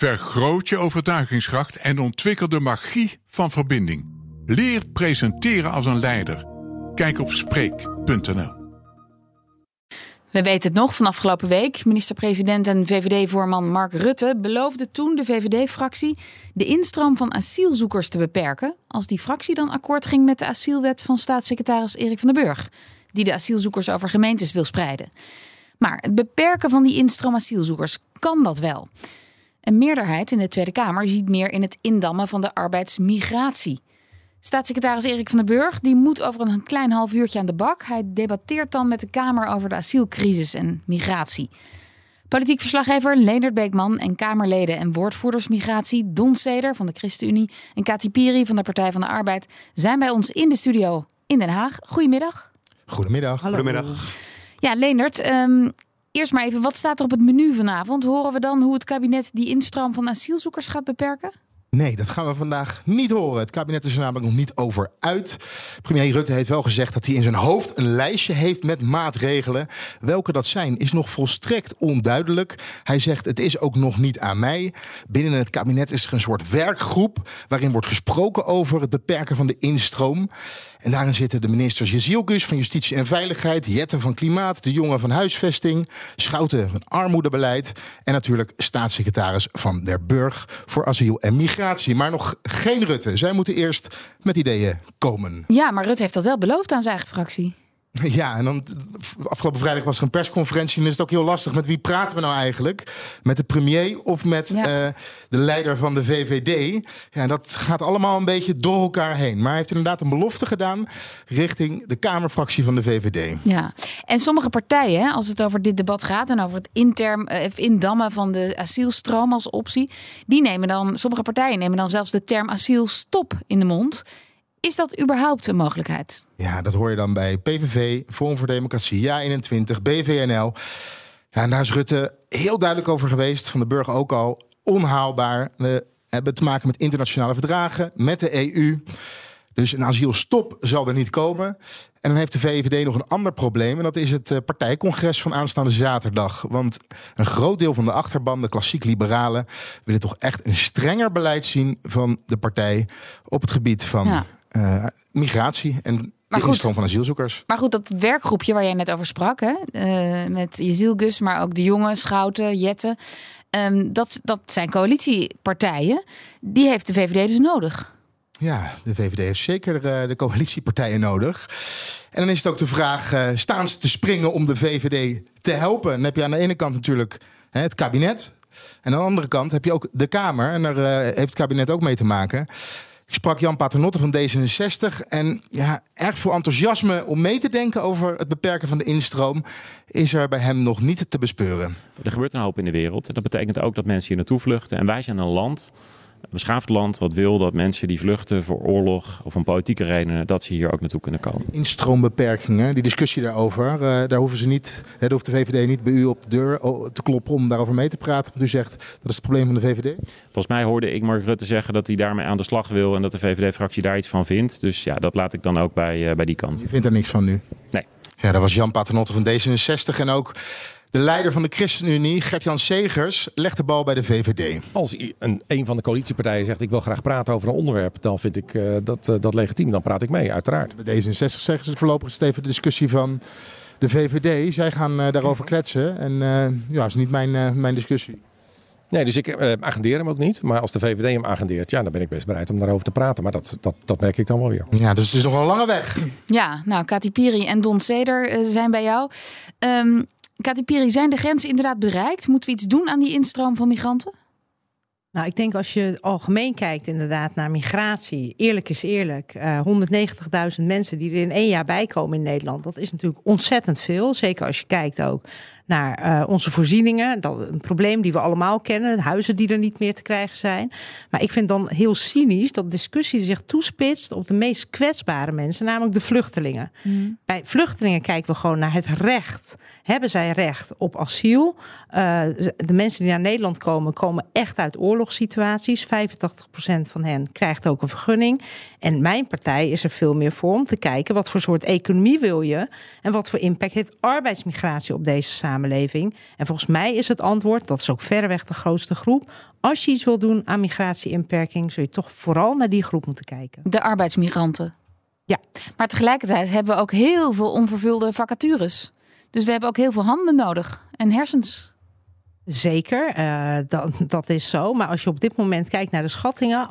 Vergroot je overtuigingskracht en ontwikkel de magie van verbinding. Leer presenteren als een leider. Kijk op Spreek.nl. We weten het nog van afgelopen week. Minister-president en VVD-voorman Mark Rutte beloofde toen de VVD-fractie de instroom van asielzoekers te beperken. Als die fractie dan akkoord ging met de asielwet van staatssecretaris Erik van den Burg, die de asielzoekers over gemeentes wil spreiden. Maar het beperken van die instroom asielzoekers kan dat wel. Een meerderheid in de Tweede Kamer ziet meer in het indammen van de arbeidsmigratie. Staatssecretaris Erik van den Burg die moet over een klein half uurtje aan de bak. Hij debatteert dan met de Kamer over de asielcrisis en migratie. Politiek verslaggever Leonard Beekman en Kamerleden en woordvoerders migratie Don Seder van de ChristenUnie en Kati Piri van de Partij van de Arbeid zijn bij ons in de studio in Den Haag. Goedemiddag. Goedemiddag. Goedemiddag. Ja, Leendert, ehm, eerst maar even, wat staat er op het menu vanavond? Horen we dan hoe het kabinet die instroom van asielzoekers gaat beperken? Nee, dat gaan we vandaag niet horen. Het kabinet is er namelijk nog niet over uit. Premier Rutte heeft wel gezegd dat hij in zijn hoofd een lijstje heeft met maatregelen. Welke dat zijn is nog volstrekt onduidelijk. Hij zegt het is ook nog niet aan mij. Binnen het kabinet is er een soort werkgroep waarin wordt gesproken over het beperken van de instroom. En daarin zitten de ministers Jezielkus van Justitie en Veiligheid, Jette van Klimaat, de Jongen van Huisvesting, Schouten van Armoedebeleid en natuurlijk staatssecretaris Van der Burg voor asiel en migratie. Maar nog geen Rutte. Zij moeten eerst met ideeën komen. Ja, maar Rutte heeft dat wel beloofd aan zijn eigen fractie. Ja, en dan afgelopen vrijdag was er een persconferentie. En is het ook heel lastig. Met wie praten we nou eigenlijk? Met de premier of met eh, de leider van de VVD? Ja, dat gaat allemaal een beetje door elkaar heen. Maar hij heeft inderdaad een belofte gedaan richting de Kamerfractie van de VVD. Ja, en sommige partijen, als het over dit debat gaat en over het uh, indammen van de asielstroom als optie, die nemen dan, sommige partijen nemen dan zelfs de term asielstop in de mond. Is dat überhaupt een mogelijkheid? Ja, dat hoor je dan bij PVV, Forum voor Democratie, Ja21, BVNL. Ja, en daar is Rutte heel duidelijk over geweest, van de burger ook al. Onhaalbaar. We hebben te maken met internationale verdragen, met de EU. Dus een asielstop zal er niet komen. En dan heeft de VVD nog een ander probleem. En dat is het eh, partijcongres van aanstaande zaterdag. Want een groot deel van de achterban, de klassiek liberalen, willen toch echt een strenger beleid zien van de partij op het gebied van ja. Uh, migratie en maar de instroom van asielzoekers. Maar goed, dat werkgroepje waar jij net over sprak, hè, uh, met Jezielgus, maar ook de jongen, Schouten, Jetten. Um, dat, dat zijn coalitiepartijen. Die heeft de VVD dus nodig. Ja, de VVD heeft zeker uh, de coalitiepartijen nodig. En dan is het ook de vraag: uh, staan ze te springen om de VVD te helpen? Dan heb je aan de ene kant natuurlijk hè, het kabinet. En aan de andere kant heb je ook de Kamer. En daar heeft het kabinet ook mee te maken. Sprak Jan Paternotte van D66. En ja, erg veel enthousiasme om mee te denken over het beperken van de instroom is er bij hem nog niet te bespeuren. Er gebeurt een hoop in de wereld. En dat betekent ook dat mensen hier naartoe vluchten. En wij zijn een land beschaafd land wat wil dat mensen die vluchten voor oorlog of om politieke redenen, dat ze hier ook naartoe kunnen komen. Instroombeperkingen, die discussie daarover, uh, daar hoeven ze niet, daar hoeft de VVD niet bij u op de deur te kloppen om daarover mee te praten. Want u zegt dat is het probleem van de VVD. Volgens mij hoorde ik Mark Rutte zeggen dat hij daarmee aan de slag wil en dat de VVD-fractie daar iets van vindt. Dus ja, dat laat ik dan ook bij, uh, bij die kant. U vindt er niks van nu? Nee. Ja, dat was Jan Paternotte van D66 en ook de leider van de ChristenUnie, Gert-Jan Segers, legt de bal bij de VVD. Als een, een van de coalitiepartijen zegt ik wil graag praten over een onderwerp, dan vind ik uh, dat, uh, dat legitiem. Dan praat ik mee, uiteraard. Bij D66 zeggen ze voorlopig de discussie van de VVD. Zij gaan uh, daarover kletsen en ja, dat is niet mijn, mijn discussie. Nee, dus ik uh, agendeer hem ook niet. Maar als de VVD hem agendeert, ja, dan ben ik best bereid om daarover te praten. Maar dat, dat, dat merk ik dan wel weer. Ja, dus het is nog een lange weg. Ja, nou, Kati Piri en Don Seder uh, zijn bij jou. Um, Kati Piri, zijn de grenzen inderdaad bereikt? Moeten we iets doen aan die instroom van migranten? Nou, ik denk als je algemeen kijkt inderdaad naar migratie, eerlijk is eerlijk, uh, 190.000 mensen die er in één jaar bijkomen in Nederland, dat is natuurlijk ontzettend veel. Zeker als je kijkt ook naar uh, onze voorzieningen. Dat een probleem die we allemaal kennen. Huizen die er niet meer te krijgen zijn. Maar ik vind dan heel cynisch dat de discussie zich toespitst op de meest kwetsbare mensen, namelijk de vluchtelingen. Mm. Bij vluchtelingen kijken we gewoon naar het recht. Hebben zij recht op asiel? Uh, de mensen die naar Nederland komen, komen echt uit oorlogssituaties. 85% van hen krijgt ook een vergunning. En mijn partij is er veel meer voor om te kijken wat voor soort economie wil je en wat voor impact heeft arbeidsmigratie op deze samenleving samenleving. En volgens mij is het antwoord, dat is ook verreweg de grootste groep. Als je iets wil doen aan migratieinperking, zul je toch vooral naar die groep moeten kijken. De arbeidsmigranten. Ja. Maar tegelijkertijd hebben we ook heel veel onvervulde vacatures. Dus we hebben ook heel veel handen nodig en hersens. Zeker, uh, dat, dat is zo. Maar als je op dit moment kijkt naar de schattingen,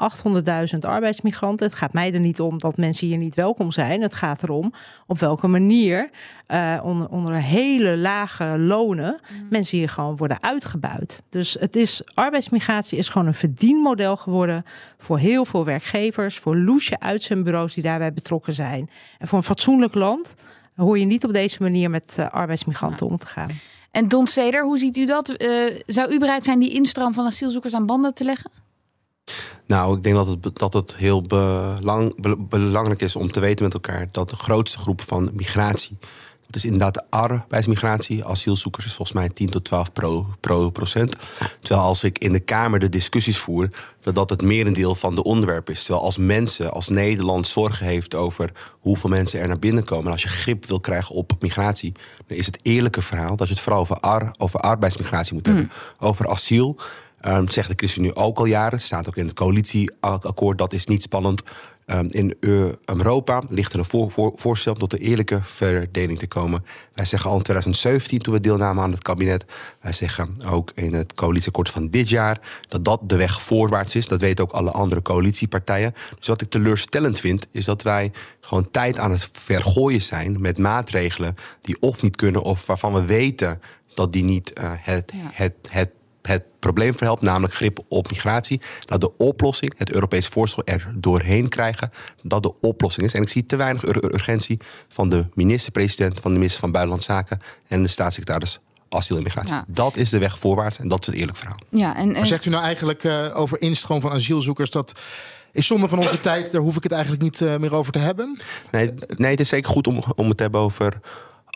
800.000 arbeidsmigranten. Het gaat mij er niet om dat mensen hier niet welkom zijn. Het gaat erom op welke manier uh, onder, onder hele lage lonen mm. mensen hier gewoon worden uitgebuit. Dus het is, arbeidsmigratie is gewoon een verdienmodel geworden voor heel veel werkgevers, voor loesje uitzendbureaus die daarbij betrokken zijn. En voor een fatsoenlijk land hoor je niet op deze manier met uh, arbeidsmigranten om te gaan. En Don Seder, hoe ziet u dat? Uh, zou u bereid zijn die instroom van asielzoekers aan banden te leggen? Nou, ik denk dat het, dat het heel belang, belangrijk is om te weten met elkaar dat de grootste groep van migratie dat is inderdaad de arbeidsmigratie. Asielzoekers is volgens mij 10 tot 12 pro, pro procent. Terwijl als ik in de Kamer de discussies voer, dat dat het merendeel van de onderwerp is. Terwijl als mensen, als Nederland zorgen heeft over hoeveel mensen er naar binnen komen. En als je grip wil krijgen op migratie, dan is het eerlijke verhaal dat je het vooral over, ar, over arbeidsmigratie moet hebben. Hmm. Over asiel. Um, zegt de ChristenUnie ook al jaren. Staat ook in het coalitieakkoord. Dat is niet spannend. Ehm, in Europa ligt er een voorstel tot een eerlijke verdeling te komen. Wij zeggen al in 2017, toen we deelnamen aan het kabinet. Wij zeggen ook in het coalitieakkoord van dit jaar dat dat de weg voorwaarts is. Dat weten ook alle andere coalitiepartijen. Dus wat ik teleurstellend vind, is dat wij gewoon tijd aan het vergooien zijn met maatregelen die of niet kunnen of waarvan we weten dat die niet uh, het, het, het het probleem verhelpt, namelijk grip op migratie, dat de oplossing, het Europees voorstel er doorheen krijgen, dat de oplossing is. En ik zie te weinig urgentie van de minister-president, van de minister van Buitenlandse Zaken en de staatssecretaris asiel en migratie. Dat is de weg voorwaarts en dat is het eerlijk verhaal. Ja, en, en... zegt u nou eigenlijk uh, over instroom van asielzoekers dat is zonde van onze tijd, daar hoef ik het eigenlijk niet uh, meer over te hebben? Nee, nee, het is zeker goed om, om het te hebben over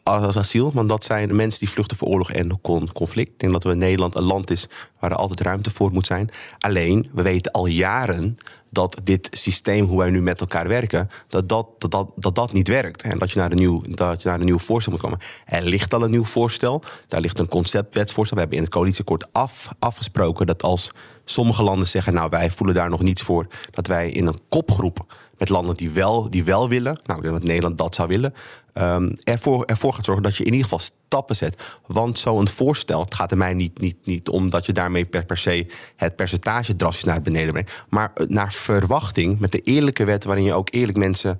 asiel. Want dat zijn mensen die vluchten voor oorlog en conflict. Ik denk dat we Nederland een land is waar er altijd ruimte voor moet zijn. Alleen, we weten al jaren dat dit systeem, hoe wij nu met elkaar werken, dat dat, dat, dat, dat, dat niet werkt. En dat je, naar een nieuw, dat je naar een nieuw voorstel moet komen. Er ligt al een nieuw voorstel. Daar ligt een conceptwetsvoorstel. We hebben in het coalitieakkoord af, afgesproken dat als sommige landen zeggen, nou wij voelen daar nog niets voor, dat wij in een kopgroep met landen die wel, die wel willen, nou ik denk dat Nederland dat zou willen, um, ervoor, ervoor gaat zorgen dat je in ieder geval stappen zet. Want zo'n voorstel, het gaat er mij niet, niet, niet om dat je daarmee per, per se het percentage drastisch naar beneden brengt, maar eh, naar verwachting met de eerlijke wet waarin je ook eerlijk mensen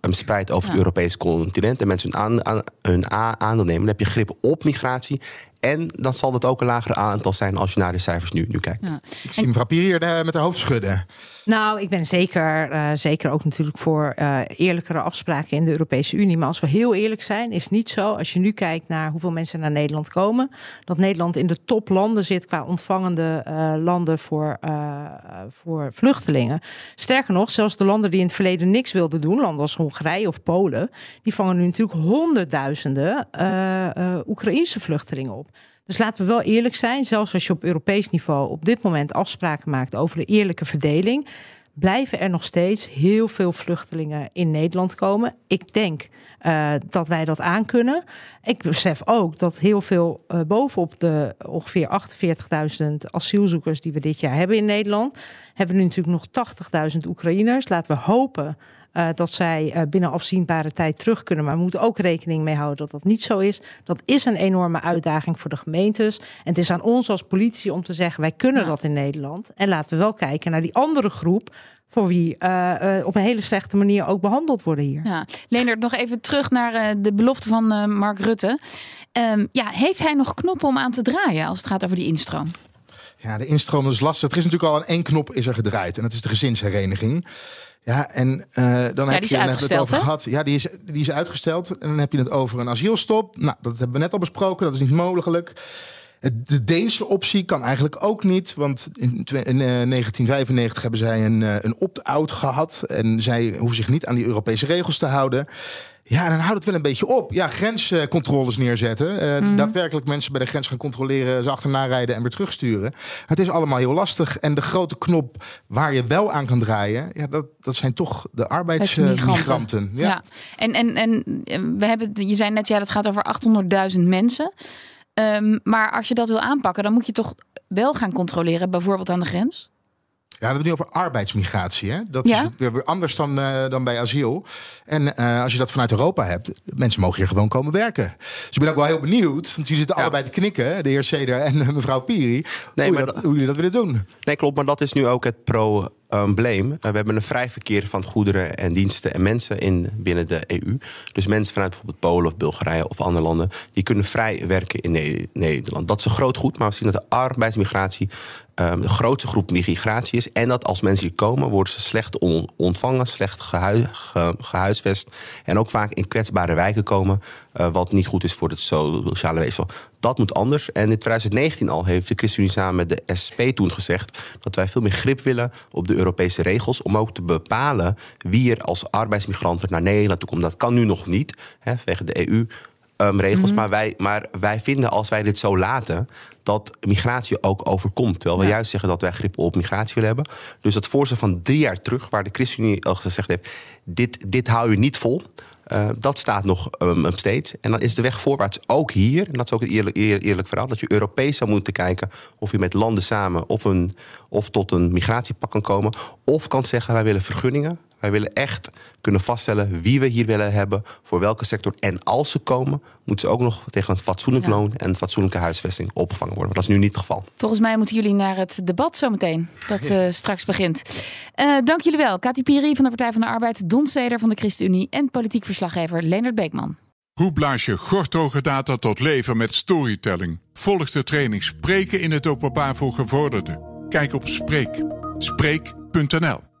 verspreidt over het Europese continent en mensen hun, aan, aan, hun aandeel nemen. Dan heb je grip op migratie en dan zal het ook een lager aantal zijn als je naar de cijfers nu, nu kijkt. Ja. Ik zie mevrouw Pier hier eh, met haar hoofd schudden. Nou, ik ben zeker, uh, zeker ook natuurlijk voor uh, eerlijkere afspraken in de Europese Unie. Maar als we heel eerlijk zijn, is het niet zo. Als je nu kijkt naar hoeveel mensen naar Nederland komen, dat Nederland in de toplanden zit qua ontvangende uh, landen voor, voor vluchtelingen. Sterker nog, zelfs de landen die in het verleden niks wilden doen, landen als Hongarije of Polen, die vangen nu natuurlijk honderdduizenden Oekraïnse vluchtelingen op. Dus laten we wel eerlijk zijn, zelfs als je op Europees niveau op dit moment afspraken maakt over de eerlijke verdeling, blijven er nog steeds heel veel vluchtelingen in Nederland komen. Ik denk uh, dat wij dat aankunnen. Ik besef ook dat heel veel uh, bovenop de ongeveer 48.000 asielzoekers die we dit jaar hebben in Nederland, hebben we nu natuurlijk nog 80.000 Oekraïners. Laten we hopen uh, dat zij uh, binnen afzienbare tijd terug kunnen. Maar we moeten ook rekening mee houden dat dat niet zo is. Dat is een enorme uitdaging voor de gemeentes. En het is aan ons als politici om te zeggen: wij kunnen dat in Nederland. En laten we wel kijken naar die andere groep voor wie uh, uh, op een hele slechte manier ook behandeld worden hier. Ja. Nog even terug naar uh, de belofte van Mark Rutte. Um, ja, heeft hij nog knoppen om aan te draaien als het gaat over die instroom? Ja, de instroom is lastig. Er is natuurlijk al aan één knop is er gedraaid en dat is de gezinshereniging. Ja, en uh, dan ja, heb je het over gehad. Ja, die is, die is uitgesteld. En dan heb je het over een asielstop. Nou, dat hebben we net al besproken. Dat is niet mogelijk. De Deense optie kan eigenlijk ook niet. Want in 1995 eh, hebben zij een, eh, een opt-out gehad. En zij hoeven zich niet aan die Europese regels te houden. Ja, dan houdt het wel een beetje op. Ja, grenscontroles neerzetten. Uh, Daadwerkelijk mensen bij de grens gaan controleren, ze achterna rijden en weer terugsturen. Het is allemaal heel lastig. En de grote knop waar je wel aan kan draaien, ja, dat, dat zijn toch de arbeidsmigranten. ja. ja. En, en, en we hebben, je zei net, ja, dat gaat over 800.000 mensen. Ehm, maar als je dat wil aanpakken, dan moet je toch wel gaan controleren, bijvoorbeeld aan de grens? Ja, we hebben het nu over arbeidsmigratie. Hè? Dat Ja. is weer anders dan, eh, dan bij asiel. En eh, als je dat vanuit Europa hebt, mensen mogen hier gewoon komen werken. Dus ik ben ook wel heel benieuwd, want jullie zitten allebei te knikken, de heer Seder en eh, mevrouw Piri, Nee, hoe, maar dat, dat- hoe jullie dat willen doen. Nee, klopt, maar dat is nu ook het probleem. we hebben een vrij verkeer van goederen en diensten en mensen in, binnen de EU. Dus mensen vanuit bijvoorbeeld Polen of Bulgarije of andere landen... die kunnen vrij werken in Ne- Nederland. Dat is een groot goed, maar we zien dat de arbeidsmigratie... ehm, de grootste groep migratie is. En dat als mensen hier komen, worden ze slecht on- ontvangen... slecht gehui- ge- gehuisvest. En ook vaak in kwetsbare wijken komen... eh, wat niet goed is voor het sociale weefsel. Dat moet anders. En in 2019 al heeft de ChristenUnie samen met de SP toen gezegd... dat wij veel meer grip willen op de Europese regels... om ook te bepalen wie er als arbeidsmigranten naar Nederland toe komt. Dat kan nu nog niet, hè, vanwege de EU-regels. maar, wij, maar wij vinden als wij dit zo laten... dat migratie ook overkomt. Terwijl we Ja. juist zeggen dat wij grip op migratie willen hebben. Dus dat voorstel van drie jaar terug... waar de ChristenUnie al gezegd heeft... dit, dit hou je niet vol... Eh, dat staat nog um, steeds. En dan is de weg voorwaarts ook hier. En dat is ook het eerlijk, eer- eerlijk verhaal. Dat je Europees zou moeten kijken of je met landen samen of, een, of tot een migratiepak kan komen. Of kan zeggen wij willen vergunningen. Wij willen echt kunnen vaststellen wie we hier willen hebben. Voor welke sector. En als ze komen, moeten ze ook nog tegen een fatsoenlijk Ja. loon en fatsoenlijke huisvesting opgevangen worden. Maar dat is nu niet het geval. Volgens mij moeten jullie naar het debat zometeen, dat eh, straks begint. Eh, dank jullie wel. Kati Piri van de Partij van de Arbeid, Don Seder van de ChristenUnie en politiek verslaggever Leonard Beekman. Hoe blaas je gortoge data tot leven met storytelling? Volg de training Spreken in het openbaar voor gevorderden. Kijk op Spreek. Spreek.nl